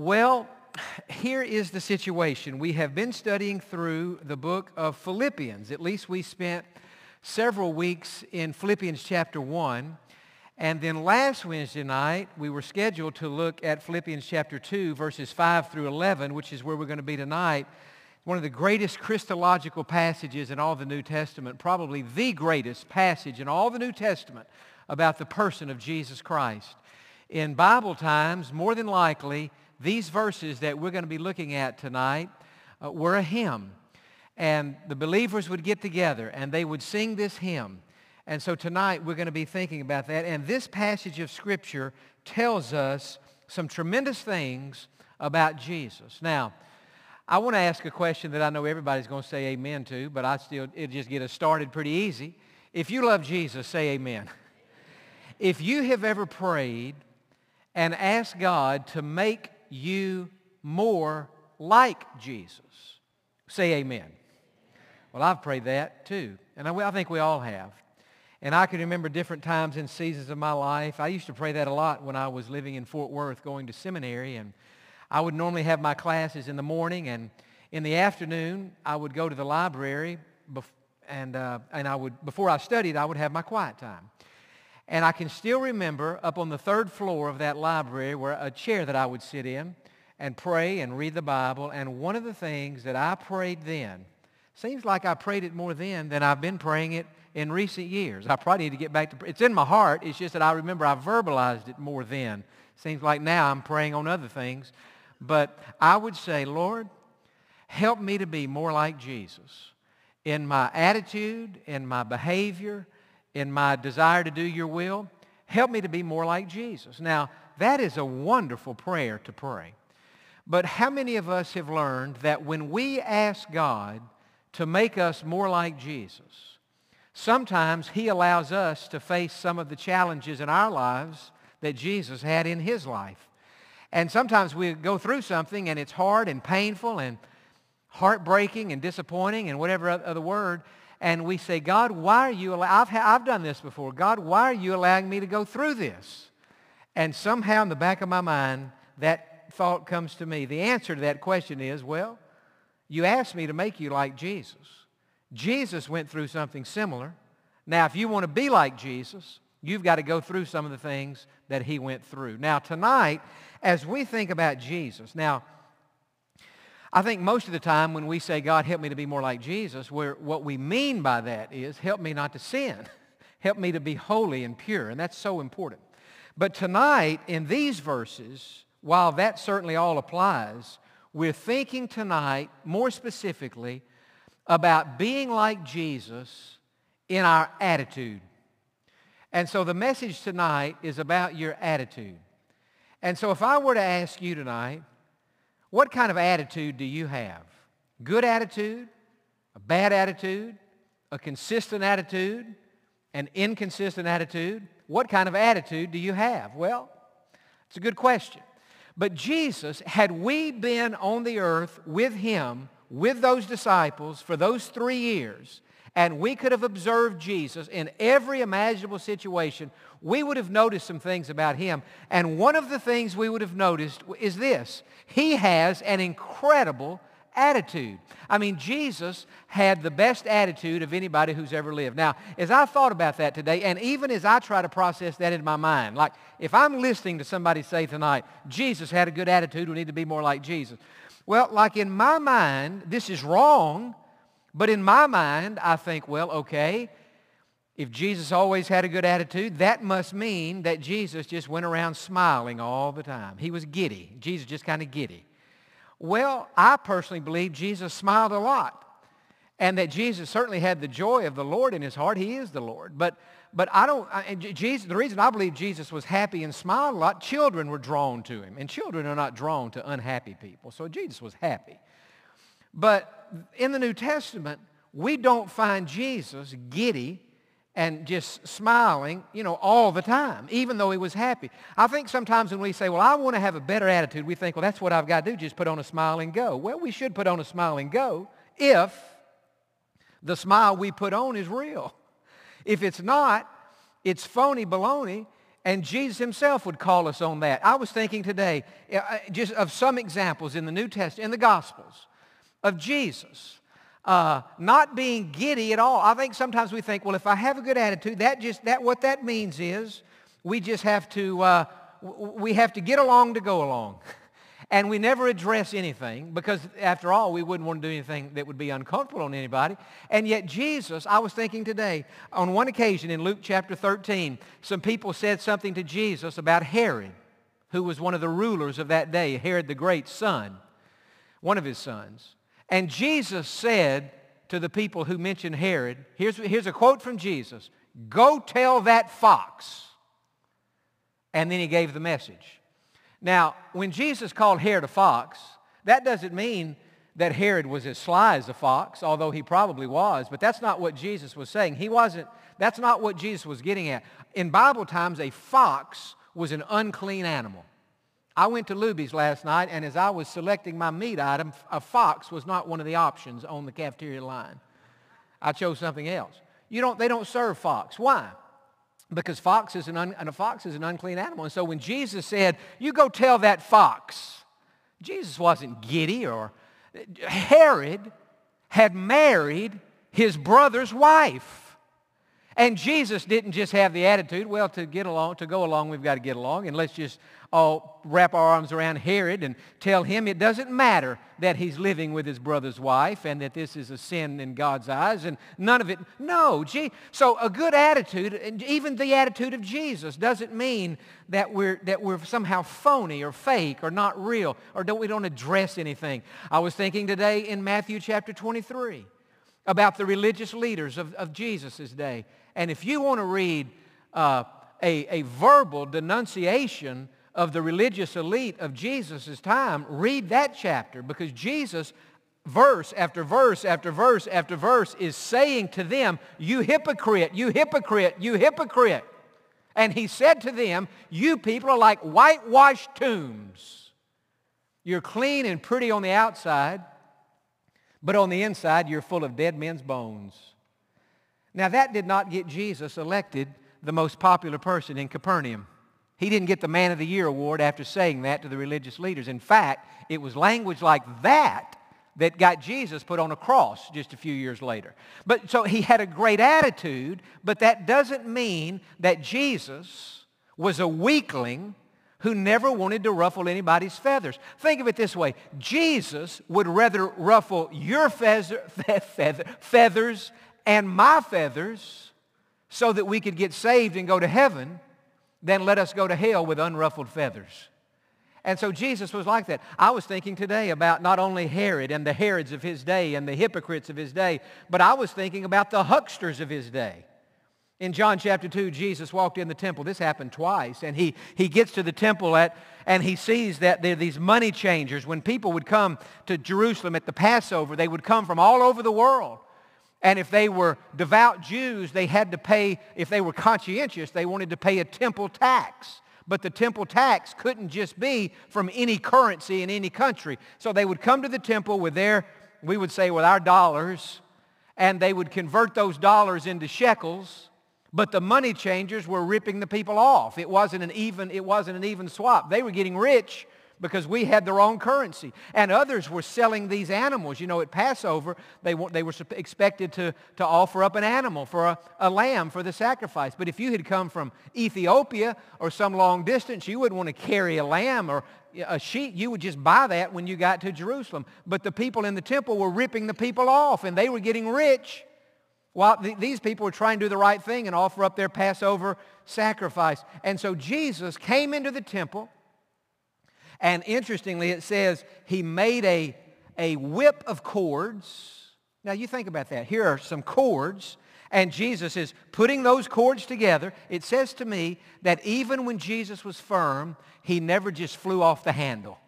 Well, here is the situation. We have been studying through the book of Philippians. At least we spent several weeks in Philippians chapter 1. And then last Wednesday night, we were scheduled to look at Philippians chapter 2, verses 5 through 11, which is where we're going to be tonight. One of the greatest Christological passages in all the New Testament, probably the greatest passage in all the New Testament about the person of Jesus Christ. In Bible times, more than likely, these verses that we're going to be looking at tonight uh, were a hymn. And the believers would get together and they would sing this hymn. And so tonight we're going to be thinking about that. And this passage of Scripture tells us some tremendous things about Jesus. Now, I want to ask a question that I know everybody's going to say amen to, but I still, it just get us started pretty easy. If you love Jesus, say amen. If you have ever prayed and asked God to make you more like Jesus. Say amen. Well, I've prayed that too, and I, I think we all have. And I can remember different times and seasons of my life. I used to pray that a lot when I was living in Fort Worth going to seminary. And I would normally have my classes in the morning. And in the afternoon, I would go to the library. And, uh, and I would, before I studied, I would have my quiet time. And I can still remember up on the third floor of that library where a chair that I would sit in and pray and read the Bible. And one of the things that I prayed then, seems like I prayed it more then than I've been praying it in recent years. I probably need to get back to, it's in my heart. It's just that I remember I verbalized it more then. Seems like now I'm praying on other things. But I would say, Lord, help me to be more like Jesus in my attitude, in my behavior, in my desire to do your will. Help me to be more like Jesus. Now, that is a wonderful prayer to pray. But how many of us have learned that when we ask God to make us more like Jesus, sometimes he allows us to face some of the challenges in our lives that Jesus had in his life. And sometimes we go through something and it's hard and painful and heartbreaking and disappointing and whatever other word and we say, God, why are you, allowing, I've, I've done this before. God, why are you allowing me to go through this? And somehow in the back of my mind, that thought comes to me. The answer to that question is, well, you asked me to make you like Jesus. Jesus went through something similar. Now, if you want to be like Jesus, you've got to go through some of the things that he went through. Now, tonight, as we think about Jesus, now, I think most of the time when we say, God, help me to be more like Jesus, where what we mean by that is, help me not to sin. help me to be holy and pure. And that's so important. But tonight, in these verses, while that certainly all applies, we're thinking tonight more specifically about being like Jesus in our attitude. And so the message tonight is about your attitude. And so if I were to ask you tonight, what kind of attitude do you have? Good attitude? A bad attitude? A consistent attitude? An inconsistent attitude? What kind of attitude do you have? Well, it's a good question. But Jesus, had we been on the earth with him, with those disciples for those three years, and we could have observed Jesus in every imaginable situation, we would have noticed some things about him. And one of the things we would have noticed is this. He has an incredible attitude. I mean, Jesus had the best attitude of anybody who's ever lived. Now, as I thought about that today, and even as I try to process that in my mind, like if I'm listening to somebody say tonight, Jesus had a good attitude, we need to be more like Jesus. Well, like in my mind, this is wrong, but in my mind, I think, well, okay, if Jesus always had a good attitude, that must mean that Jesus just went around smiling all the time. He was giddy. Jesus just kind of giddy. Well, I personally believe Jesus smiled a lot. And that Jesus certainly had the joy of the Lord in his heart. He is the Lord. But, but I don't, I, Jesus, the reason I believe Jesus was happy and smiled a lot, children were drawn to him. And children are not drawn to unhappy people. So Jesus was happy. But in the New Testament, we don't find Jesus giddy and just smiling, you know, all the time, even though he was happy. I think sometimes when we say, well, I want to have a better attitude, we think, well, that's what I've got to do, just put on a smile and go. Well, we should put on a smile and go if the smile we put on is real. If it's not, it's phony baloney, And Jesus himself would call us on that. I was thinking today uh, just of some examples in the New Testament, in the Gospels, of Jesus uh, not being giddy at all. I think sometimes we think, well, if I have a good attitude, that just that what that means is we just have to uh, we have to get along to go along. And we never address anything because, after all, we wouldn't want to do anything that would be uncomfortable on anybody. And yet Jesus, I was thinking today, on one occasion in Luke chapter 13, some people said something to Jesus about Herod, who was one of the rulers of that day, Herod the Great's son, one of his sons. And Jesus said to the people who mentioned Herod, here's, here's a quote from Jesus, go tell that fox. And then he gave the message. Now, when Jesus called Herod a fox, that doesn't mean that Herod was as sly as a fox, although he probably was, but that's not what Jesus was saying. He wasn't, that's not what Jesus was getting at. In Bible times, a fox was an unclean animal. I went to Luby's last night, and as I was selecting my meat item, a fox was not one of the options on the cafeteria line. I chose something else. You don't, they don't serve fox. Why? because fox is an un, and a fox is an unclean animal. And so when Jesus said, you go tell that fox, Jesus wasn't giddy or Herod had married his brother's wife. And Jesus didn't just have the attitude, well, to get along, to go along, we've got to get along, and let's just all wrap our arms around Herod and tell him it doesn't matter that he's living with his brother's wife and that this is a sin in God's eyes and none of it. No. Gee, so a good attitude, even the attitude of Jesus, doesn't mean that we're, that we're somehow phony or fake or not real or don't, we don't address anything. I was thinking today in Matthew chapter 23 about the religious leaders of, of Jesus' day. And if you want to read uh, a, a verbal denunciation of the religious elite of Jesus' time, read that chapter because Jesus, verse after verse after verse after verse, is saying to them, You hypocrite, you hypocrite, you hypocrite. And he said to them, You people are like whitewashed tombs. You're clean and pretty on the outside, but on the inside, you're full of dead men's bones. Now, that did not get Jesus elected the most popular person in Capernaum. He didn't get the Man of the Year award after saying that to the religious leaders. In fact, it was language like that that got Jesus put on a cross just a few years later. But so he had a great attitude, but that doesn't mean that Jesus was a weakling who never wanted to ruffle anybody's feathers. Think of it this way. Jesus would rather ruffle your feather, feather, feathers and my feathers so that we could get saved and go to heaven then let us go to hell with unruffled feathers. And so Jesus was like that. I was thinking today about not only Herod and the Herods of his day and the hypocrites of his day, but I was thinking about the hucksters of his day. In John chapter 2, Jesus walked in the temple. This happened twice. And he, he gets to the temple at, and he sees that there are these money changers. When people would come to Jerusalem at the Passover, they would come from all over the world. And if they were devout Jews, they had to pay, if they were conscientious, they wanted to pay a temple tax. But the temple tax couldn't just be from any currency in any country. So they would come to the temple with their, we would say with our dollars, and they would convert those dollars into shekels. But the money changers were ripping the people off. It wasn't an even, it wasn't an even swap. They were getting rich because we had the wrong currency. And others were selling these animals. You know, at Passover, they, they were expected to, to offer up an animal for a, a lamb for the sacrifice. But if you had come from Ethiopia or some long distance, you wouldn't want to carry a lamb or a sheep. You would just buy that when you got to Jerusalem. But the people in the temple were ripping the people off, and they were getting rich while th- these people were trying to do the right thing and offer up their Passover sacrifice. And so Jesus came into the temple and interestingly, it says he made a, a whip of cords. Now you think about that. Here are some cords, and Jesus is putting those cords together. It says to me that even when Jesus was firm, he never just flew off the handle.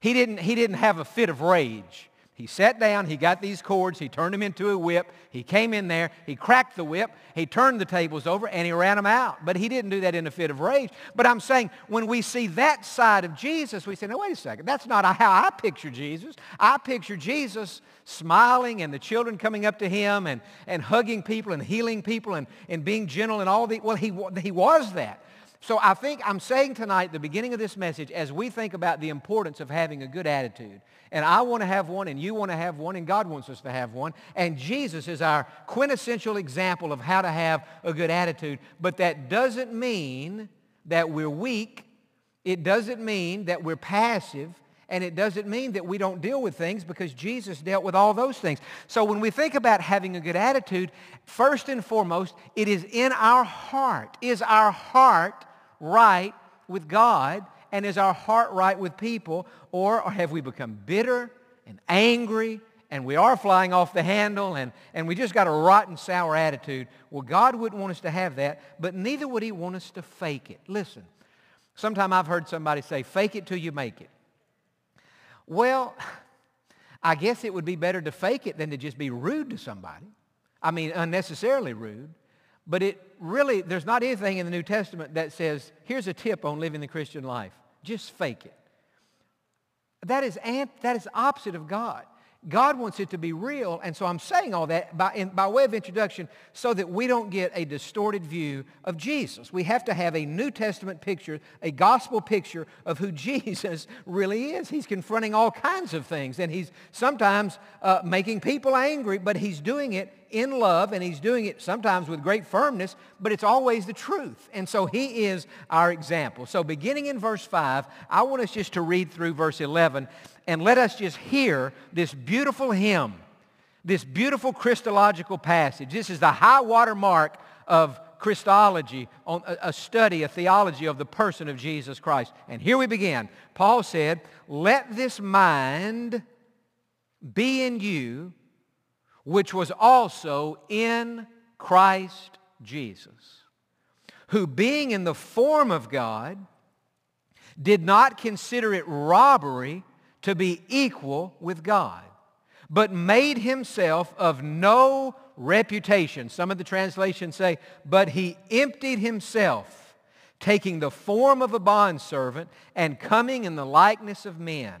He didn't, he didn't have a fit of rage. He sat down, he got these cords, he turned them into a whip. He came in there, he cracked the whip, he turned the tables over, and he ran them out. But he didn't do that in a fit of rage. But I'm saying when we see that side of Jesus, we say, no, wait a second. That's not how I picture Jesus. I picture Jesus smiling and the children coming up to him and, and hugging people and healing people and, and being gentle and all the, well, he, he was that. So I think I'm saying tonight, the beginning of this message, as we think about the importance of having a good attitude, and I want to have one, and you want to have one, and God wants us to have one, and Jesus is our quintessential example of how to have a good attitude, but that doesn't mean that we're weak. It doesn't mean that we're passive. And it doesn't mean that we don't deal with things because Jesus dealt with all those things. So when we think about having a good attitude, first and foremost, it is in our heart. Is our heart right with God? And is our heart right with people? Or have we become bitter and angry and we are flying off the handle and, and we just got a rotten, sour attitude? Well, God wouldn't want us to have that, but neither would he want us to fake it. Listen, sometime I've heard somebody say, fake it till you make it. Well, I guess it would be better to fake it than to just be rude to somebody. I mean, unnecessarily rude. But it really, there's not anything in the New Testament that says, here's a tip on living the Christian life. Just fake it. That is, that is opposite of God. God wants it to be real, and so I'm saying all that by, in, by way of introduction so that we don't get a distorted view of Jesus. We have to have a New Testament picture, a gospel picture of who Jesus really is. He's confronting all kinds of things, and he's sometimes uh, making people angry, but he's doing it in love, and he's doing it sometimes with great firmness, but it's always the truth. And so he is our example. So beginning in verse 5, I want us just to read through verse 11, and let us just hear this beautiful hymn, this beautiful Christological passage. This is the high water mark of Christology, on a, study, a theology of the person of Jesus Christ. And here we begin. Paul said, let this mind be in you, which was also in Christ Jesus, who being in the form of God, did not consider it robbery to be equal with God, but made himself of no reputation. Some of the translations say, but he emptied himself, taking the form of a bondservant and coming in the likeness of men.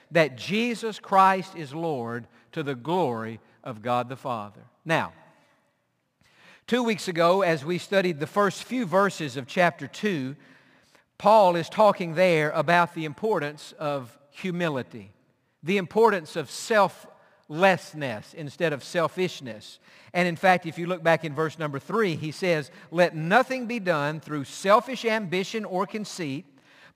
that Jesus Christ is Lord to the glory of God the Father. Now, two weeks ago, as we studied the first few verses of chapter 2, Paul is talking there about the importance of humility, the importance of selflessness instead of selfishness. And in fact, if you look back in verse number three, he says, let nothing be done through selfish ambition or conceit,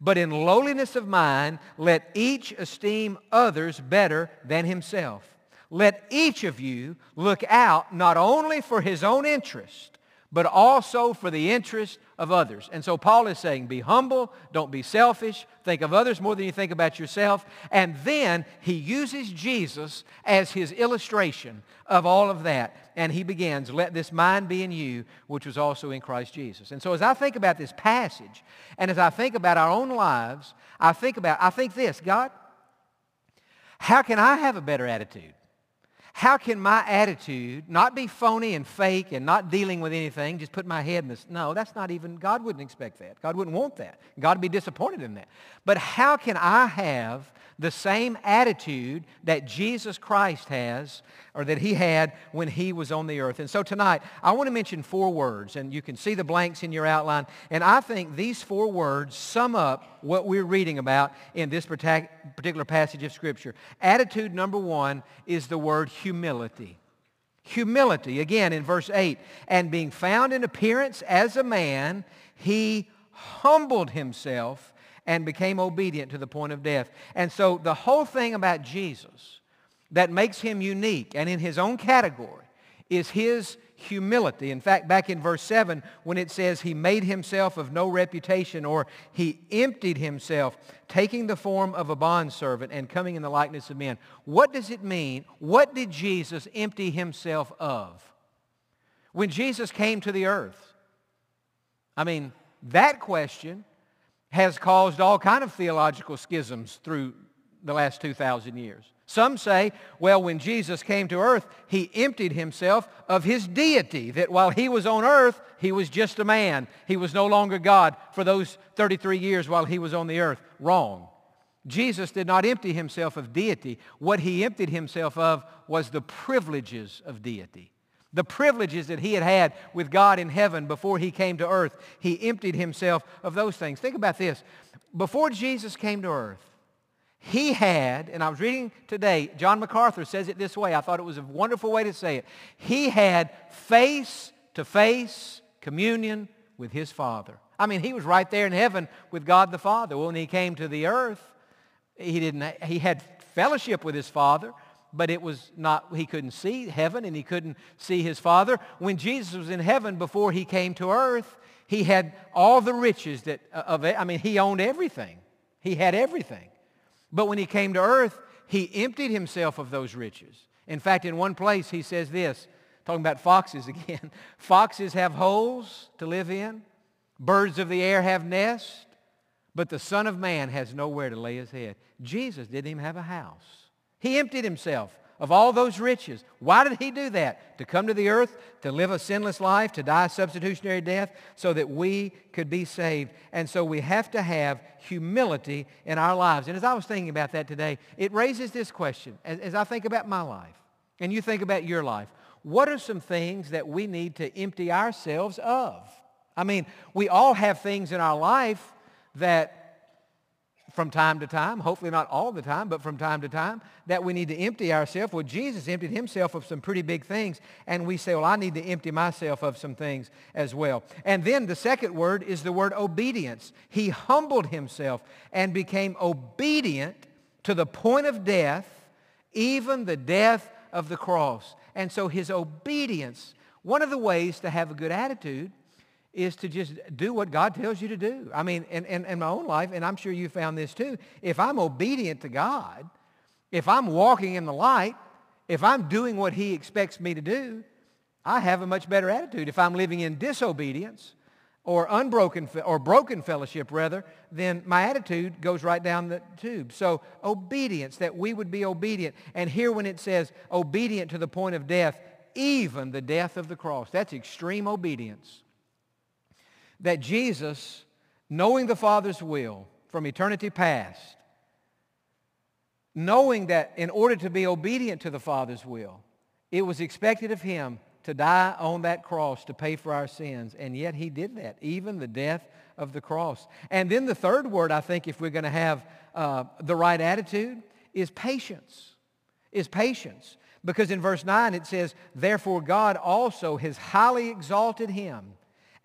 but in lowliness of mind, let each esteem others better than himself. Let each of you look out not only for his own interest, but also for the interest of others. And so Paul is saying, be humble, don't be selfish, think of others more than you think about yourself. And then he uses Jesus as his illustration of all of that. And he begins, let this mind be in you, which was also in Christ Jesus. And so as I think about this passage, and as I think about our own lives, I think about, I think this, God, how can I have a better attitude? How can my attitude not be phony and fake and not dealing with anything, just put my head in this? No, that's not even, God wouldn't expect that. God wouldn't want that. God would be disappointed in that. But how can I have the same attitude that Jesus Christ has or that he had when he was on the earth. And so tonight, I want to mention four words, and you can see the blanks in your outline. And I think these four words sum up what we're reading about in this particular passage of Scripture. Attitude number one is the word humility. Humility, again in verse 8, and being found in appearance as a man, he humbled himself and became obedient to the point of death. And so the whole thing about Jesus that makes him unique and in his own category is his humility. In fact, back in verse 7, when it says he made himself of no reputation or he emptied himself, taking the form of a bondservant and coming in the likeness of men. What does it mean? What did Jesus empty himself of? When Jesus came to the earth, I mean, That question has caused all kind of theological schisms through the last 2,000 years. Some say, well, when Jesus came to earth, he emptied himself of his deity, that while he was on earth, he was just a man. He was no longer God for those 33 years while he was on the earth. Wrong. Jesus did not empty himself of deity. What he emptied himself of was the privileges of deity. The privileges that he had had with God in heaven before he came to earth. He emptied himself of those things. Think about this. Before Jesus came to earth, he had, and I was reading today, John MacArthur says it this way. I thought it was a wonderful way to say it. He had face-to-face communion with his Father. I mean, he was right there in heaven with God the Father. When he came to the earth, he didn't he had fellowship with his father but it was not he couldn't see heaven and he couldn't see his father when jesus was in heaven before he came to earth he had all the riches that uh, of i mean he owned everything he had everything but when he came to earth he emptied himself of those riches in fact in one place he says this talking about foxes again foxes have holes to live in birds of the air have nests but the Son of Man has nowhere to lay his head. Jesus didn't even have a house. He emptied himself of all those riches. Why did he do that? To come to the earth, to live a sinless life, to die a substitutionary death, so that we could be saved. And so we have to have humility in our lives. And as I was thinking about that today, it raises this question. As, as I think about my life, and you think about your life, what are some things that we need to empty ourselves of? I mean, we all have things in our life that from time to time, hopefully not all the time, but from time to time, that we need to empty ourselves. Well, Jesus emptied himself of some pretty big things, and we say, well, I need to empty myself of some things as well. And then the second word is the word obedience. He humbled himself and became obedient to the point of death, even the death of the cross. And so his obedience, one of the ways to have a good attitude is to just do what God tells you to do. I mean, in, in, in, my own life, and I'm sure you found this too, if I'm obedient to God, if I'm walking in the light, if I'm doing what he expects me to do, I have a much better attitude. If I'm living in disobedience or unbroken or broken fellowship rather, then my attitude goes right down the tube. So obedience, that we would be obedient. And here when it says obedient to the point of death, even the death of the cross, that's extreme obedience that Jesus, knowing the Father's will from eternity past, knowing that in order to be obedient to the Father's will, it was expected of him to die on that cross to pay for our sins. And yet he did that, even the death of the cross. And then the third word, I think, if we're going to have uh, the right attitude, is patience. Is patience. Because in verse 9 it says, Therefore God also has highly exalted him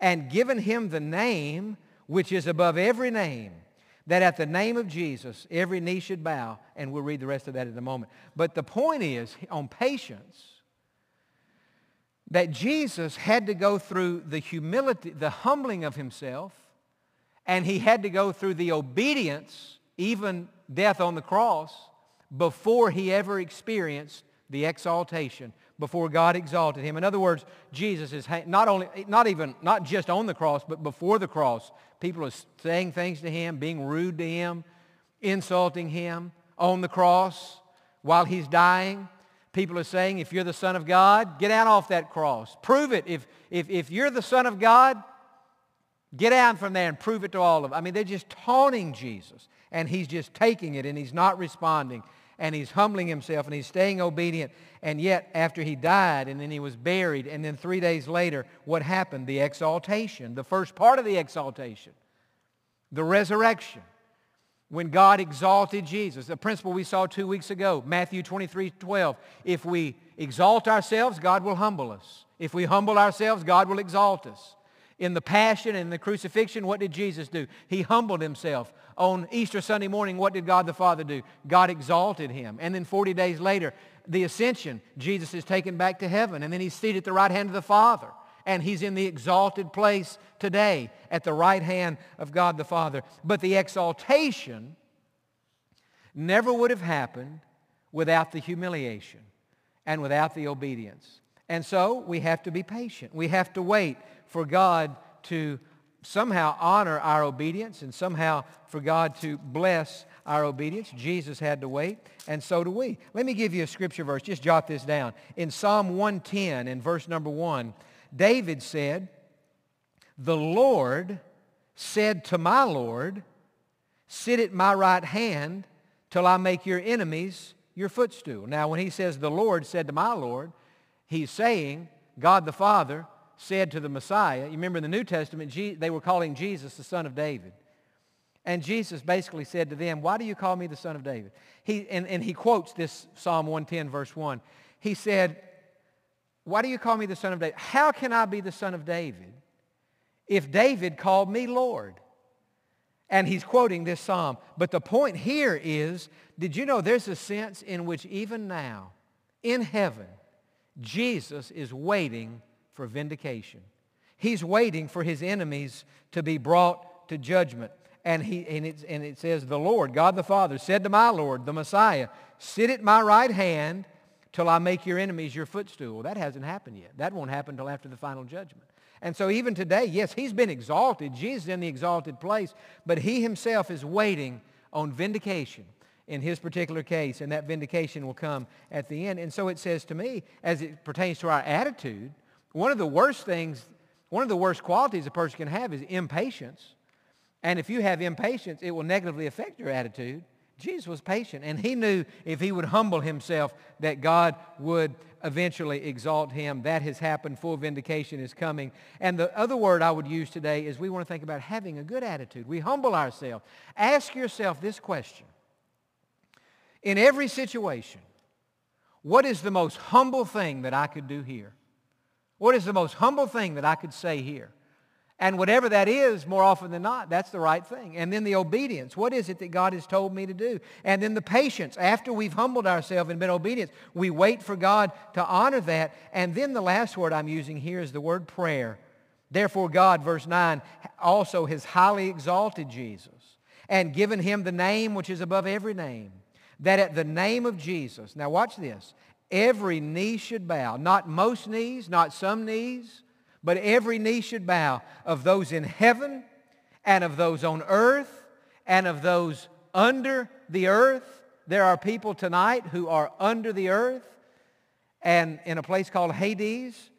and given him the name which is above every name, that at the name of Jesus every knee should bow. And we'll read the rest of that in a moment. But the point is, on patience, that Jesus had to go through the humility, the humbling of himself, and he had to go through the obedience, even death on the cross, before he ever experienced the exaltation before God exalted him. In other words, Jesus is not only, not even, not just on the cross, but before the cross. People are saying things to him, being rude to him, insulting him on the cross while he's dying. People are saying, if you're the Son of God, get out off that cross. Prove it. If, if, if you're the Son of God, get down from there and prove it to all of them. I mean, they're just taunting Jesus. And he's just taking it and he's not responding and he's humbling himself and he's staying obedient. And yet, after he died and then he was buried, and then three days later, what happened? The exaltation, the first part of the exaltation, the resurrection. When God exalted Jesus, the principle we saw two weeks ago, Matthew 23, 12. If we exalt ourselves, God will humble us. If we humble ourselves, God will exalt us. In the passion and the crucifixion, what did Jesus do? He humbled himself. On Easter Sunday morning, what did God the Father do? God exalted him. And then 40 days later, the ascension, Jesus is taken back to heaven. And then he's seated at the right hand of the Father. And he's in the exalted place today at the right hand of God the Father. But the exaltation never would have happened without the humiliation and without the obedience. And so we have to be patient. We have to wait for God to somehow honor our obedience and somehow for God to bless our obedience. Jesus had to wait, and so do we. Let me give you a scripture verse. Just jot this down. In Psalm 110, in verse number 1, David said, The Lord said to my Lord, Sit at my right hand till I make your enemies your footstool. Now, when he says the Lord said to my Lord, he's saying God the Father said to the Messiah. You remember in the New Testament, they were calling Jesus the son of David. And Jesus basically said to them, why do you call me the son of David? He, and, and he quotes this Psalm 110 verse 1. He said, why do you call me the son of David? How can I be the son of David if David called me Lord? And he's quoting this psalm. But the point here is, did you know there's a sense in which even now, in heaven, Jesus is waiting for vindication. He's waiting for his enemies to be brought to judgment and, he, and, it, and it says, the Lord, God the Father, said to my Lord, the Messiah, sit at my right hand till I make your enemies your footstool. That hasn't happened yet. That won't happen until after the final judgment. And so even today, yes, he's been exalted. Jesus in the exalted place, but he himself is waiting on vindication in his particular case, and that vindication will come at the end. And so it says to me, as it pertains to our attitude, one of the worst things, one of the worst qualities a person can have is impatience. And if you have impatience, it will negatively affect your attitude. Jesus was patient, and he knew if he would humble himself that God would eventually exalt him. That has happened. Full vindication is coming. And the other word I would use today is we want to think about having a good attitude. We humble ourselves. Ask yourself this question. In every situation, what is the most humble thing that I could do here? What is the most humble thing that I could say here? And whatever that is, more often than not, that's the right thing. And then the obedience. What is it that God has told me to do? And then the patience. After we've humbled ourselves and been obedient, we wait for God to honor that. And then the last word I'm using here is the word prayer. Therefore God, verse 9, also has highly exalted Jesus and given him the name which is above every name, that at the name of Jesus, now watch this, every knee should bow. Not most knees, not some knees, but every knee should bow of those in heaven and of those on earth and of those under the earth. There are people tonight who are under the earth and in a place called Hades.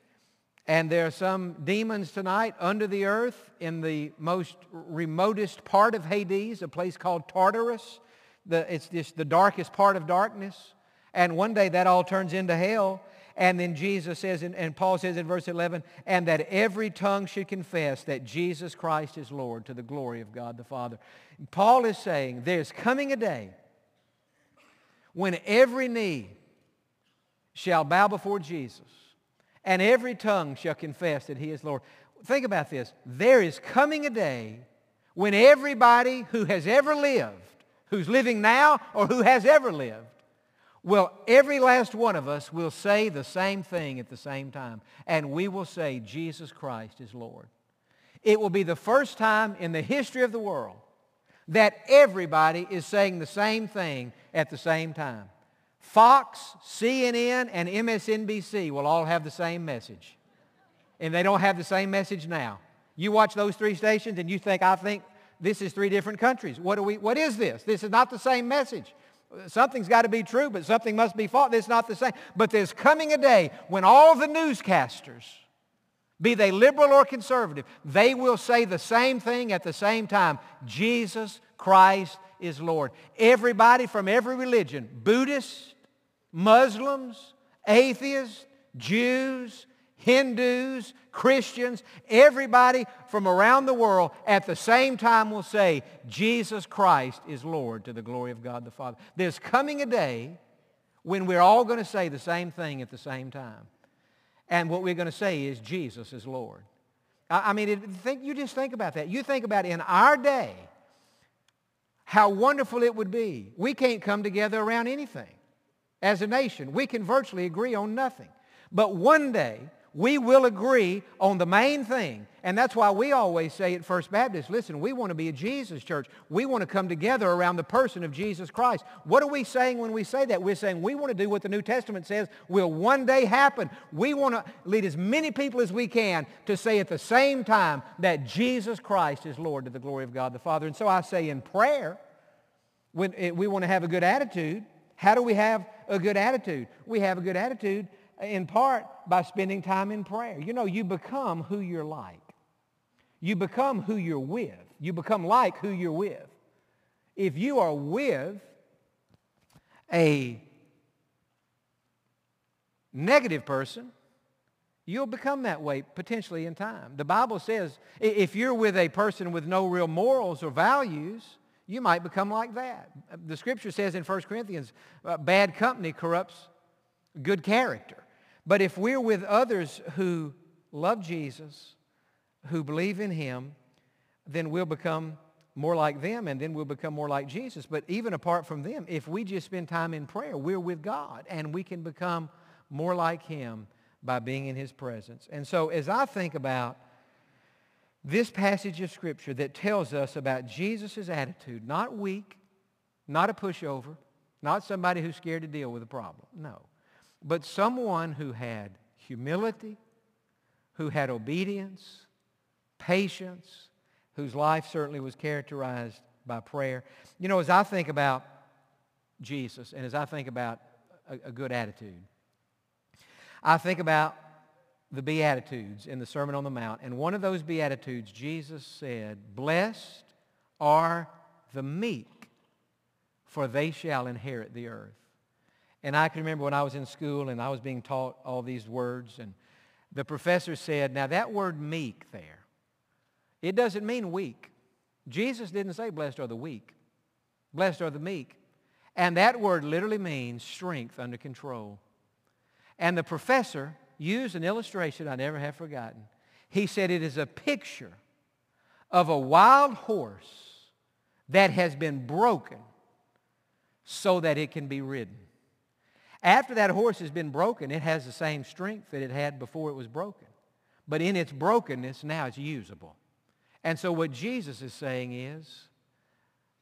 And there are some demons tonight under the earth in the most remotest part of Hades, a place called Tartarus. The, it's just the darkest part of darkness. And one day that all turns into hell. And then Jesus says, and Paul says in verse 11, and that every tongue should confess that Jesus Christ is Lord to the glory of God the Father. Paul is saying there's coming a day when every knee shall bow before Jesus and every tongue shall confess that he is Lord. Think about this. There is coming a day when everybody who has ever lived, who's living now or who has ever lived, well, every last one of us will say the same thing at the same time. And we will say, Jesus Christ is Lord. It will be the first time in the history of the world that everybody is saying the same thing at the same time. Fox, CNN, and MSNBC will all have the same message. And they don't have the same message now. You watch those three stations and you think, I think this is three different countries. What, do we, what is this? This is not the same message. Something's got to be true, but something must be false. It's not the same. But there's coming a day when all the newscasters, be they liberal or conservative, they will say the same thing at the same time. Jesus Christ is Lord. Everybody from every religion, Buddhists, Muslims, atheists, Jews, Hindus, Christians, everybody from around the world at the same time will say, Jesus Christ is Lord to the glory of God the Father. There's coming a day when we're all going to say the same thing at the same time. And what we're going to say is Jesus is Lord. I, mean, it, think, you just think about that. You think about in our day, how wonderful it would be. We can't come together around anything as a nation. We can virtually agree on nothing. But one day, we will agree on the main thing. And that's why we always say at First Baptist, listen, we want to be a Jesus church. We want to come together around the person of Jesus Christ. What are we saying when we say that? We're saying we want to do what the New Testament says will one day happen. We want to lead as many people as we can to say at the same time that Jesus Christ is Lord to the glory of God the Father. And so I say in prayer, when eh, we want to have a good attitude, how do we have a good attitude? We have a good attitude in part by spending time in prayer. You know, you become who you're like. You become who you're with. You become like who you're with. If you are with a negative person, you'll become that way potentially in time. The Bible says if you're with a person with no real morals or values, you might become like that. The scripture says in 1 Corinthians, bad company corrupts good character. But if we're with others who love Jesus, who believe in him, then we'll become more like them and then we'll become more like Jesus. But even apart from them, if we just spend time in prayer, we're with God and we can become more like him by being in his presence. And so as I think about this passage of Scripture that tells us about Jesus' attitude, not weak, not a pushover, not somebody who's scared to deal with a problem. No but someone who had humility, who had obedience, patience, whose life certainly was characterized by prayer. You know, as I think about Jesus and as I think about a, a good attitude, I think about the Beatitudes in the Sermon on the Mount. And one of those Beatitudes, Jesus said, Blessed are the meek, for they shall inherit the earth. And I can remember when I was in school and I was being taught all these words and the professor said, now that word meek there, it doesn't mean weak. Jesus didn't say blessed are the weak. Blessed are the meek. And that word literally means strength under control. And the professor used an illustration I never have forgotten. He said it is a picture of a wild horse that has been broken so that it can be ridden. After that horse has been broken, it has the same strength that it had before it was broken. But in its brokenness, now it's usable. And so what Jesus is saying is,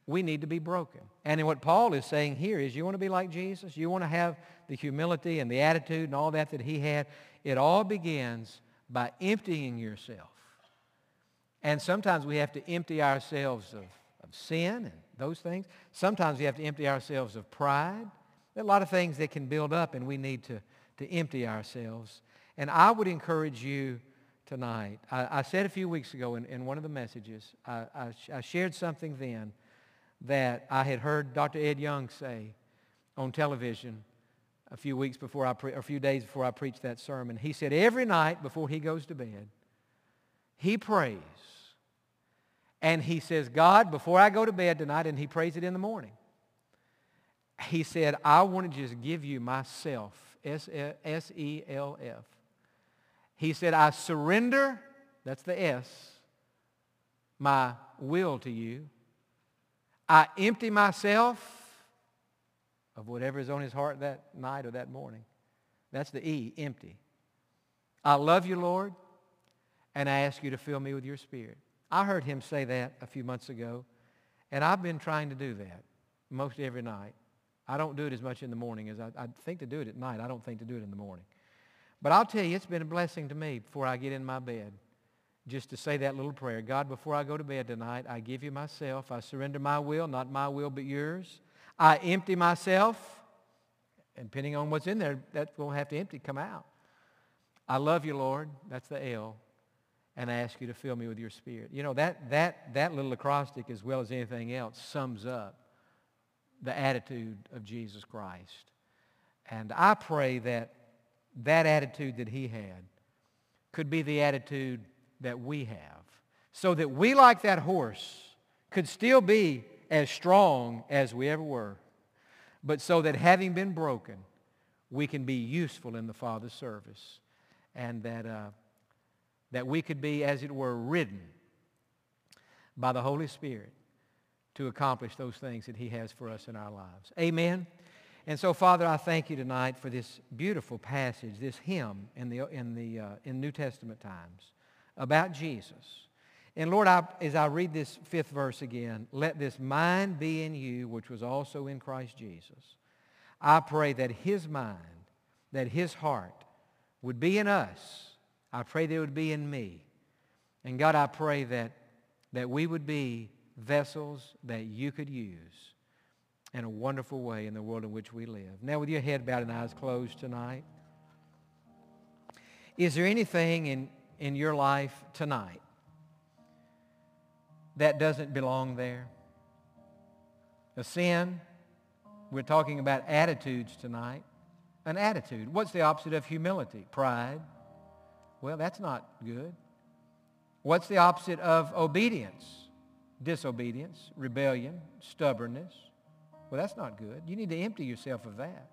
we need to be broken. And what Paul is saying here is, you want to be like Jesus? You want to have the humility and the attitude and all that that he had? It all begins by emptying yourself. And sometimes we have to empty ourselves of, of sin and those things. Sometimes we have to empty ourselves of pride. There are a lot of things that can build up and we need to, to empty ourselves. And I would encourage you tonight. I, I said a few weeks ago in, in one of the messages, I, I, I shared something then that I had heard Dr. Ed Young say on television a few weeks before I, pre- a few days before I preached that sermon. He said every night before he goes to bed, he prays. And he says, God, before I go to bed tonight, and he prays it in the morning he said, I want to just give you myself, S-E-L-F. He said, I surrender, that's the S, my will to you. I empty myself of whatever is on his heart that night or that morning. That's the E, empty. I love you, Lord, and I ask you to fill me with your spirit. I heard him say that a few months ago, and I've been trying to do that most every night. I don't do it as much in the morning as I, I think to do it at night. I don't think to do it in the morning. But I'll tell you, it's been a blessing to me before I get in my bed just to say that little prayer. God, before I go to bed tonight, I give you myself. I surrender my will, not my will but yours. I empty myself. And depending on what's in there, that will have to empty, come out. I love you, Lord. That's the L. And I ask you to fill me with your spirit. You know, that, that, that little acrostic, as well as anything else, sums up the attitude of Jesus Christ. And I pray that that attitude that he had could be the attitude that we have so that we, like that horse, could still be as strong as we ever were, but so that having been broken, we can be useful in the Father's service and that, uh, that we could be, as it were, ridden by the Holy Spirit to accomplish those things that he has for us in our lives. Amen. And so, Father, I thank you tonight for this beautiful passage, this hymn in the, in the uh, in New Testament times about Jesus. And Lord, I, as I read this fifth verse again, let this mind be in you, which was also in Christ Jesus. I pray that his mind, that his heart would be in us. I pray that it would be in me. And God, I pray that, that we would be vessels that you could use in a wonderful way in the world in which we live. Now, with your head bowed and eyes closed tonight, is there anything in, in your life tonight that doesn't belong there? A sin? We're talking about attitudes tonight. An attitude. What's the opposite of humility? Pride. Well, that's not good. What's the opposite of obedience? Disobedience, rebellion, stubbornness. Well, that's not good. You need to empty yourself of that.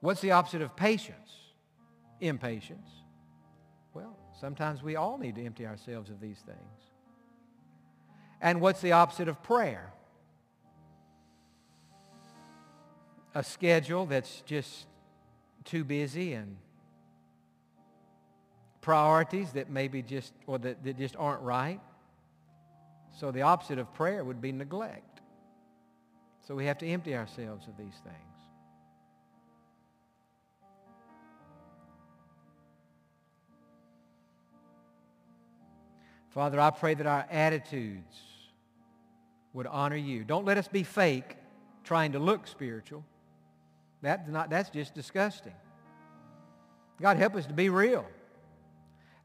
What's the opposite of patience? Impatience. Well, sometimes we all need to empty ourselves of these things. And what's the opposite of prayer? A schedule that's just too busy and priorities that maybe just, or that, that just aren't right. So the opposite of prayer would be neglect. So we have to empty ourselves of these things. Father, I pray that our attitudes would honor you. Don't let us be fake trying to look spiritual. That's, not, that's just disgusting. God, help us to be real.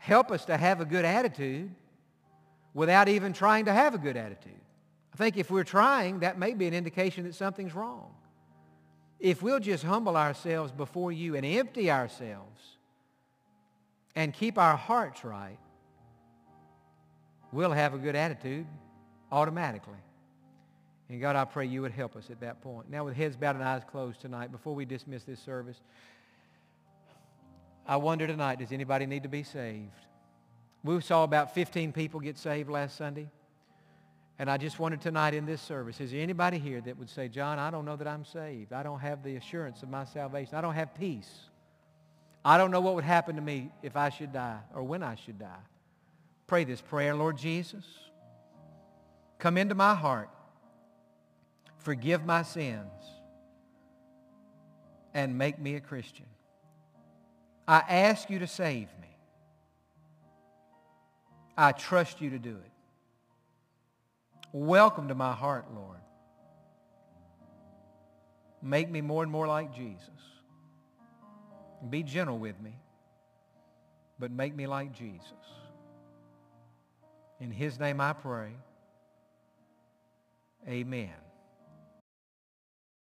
Help us to have a good attitude without even trying to have a good attitude. I think if we're trying, that may be an indication that something's wrong. If we'll just humble ourselves before you and empty ourselves and keep our hearts right, we'll have a good attitude automatically. And God, I pray you would help us at that point. Now with heads bowed and eyes closed tonight, before we dismiss this service, I wonder tonight, does anybody need to be saved? We saw about 15 people get saved last Sunday. And I just wondered tonight in this service, is there anybody here that would say, Jon, I don't know that I'm saved. I don't have the assurance of my salvation. I don't have peace. I don't know what would happen to me if I should die or when I should die. Pray this prayer, Lord Jesus. Come into my heart. Forgive my sins. And make me a Christian. I ask you to save me. I trust you to do it. Welcome to my heart, Lord. Make me more and more like Jesus. Be gentle with me, but make me like Jesus. In his name I pray. Amen.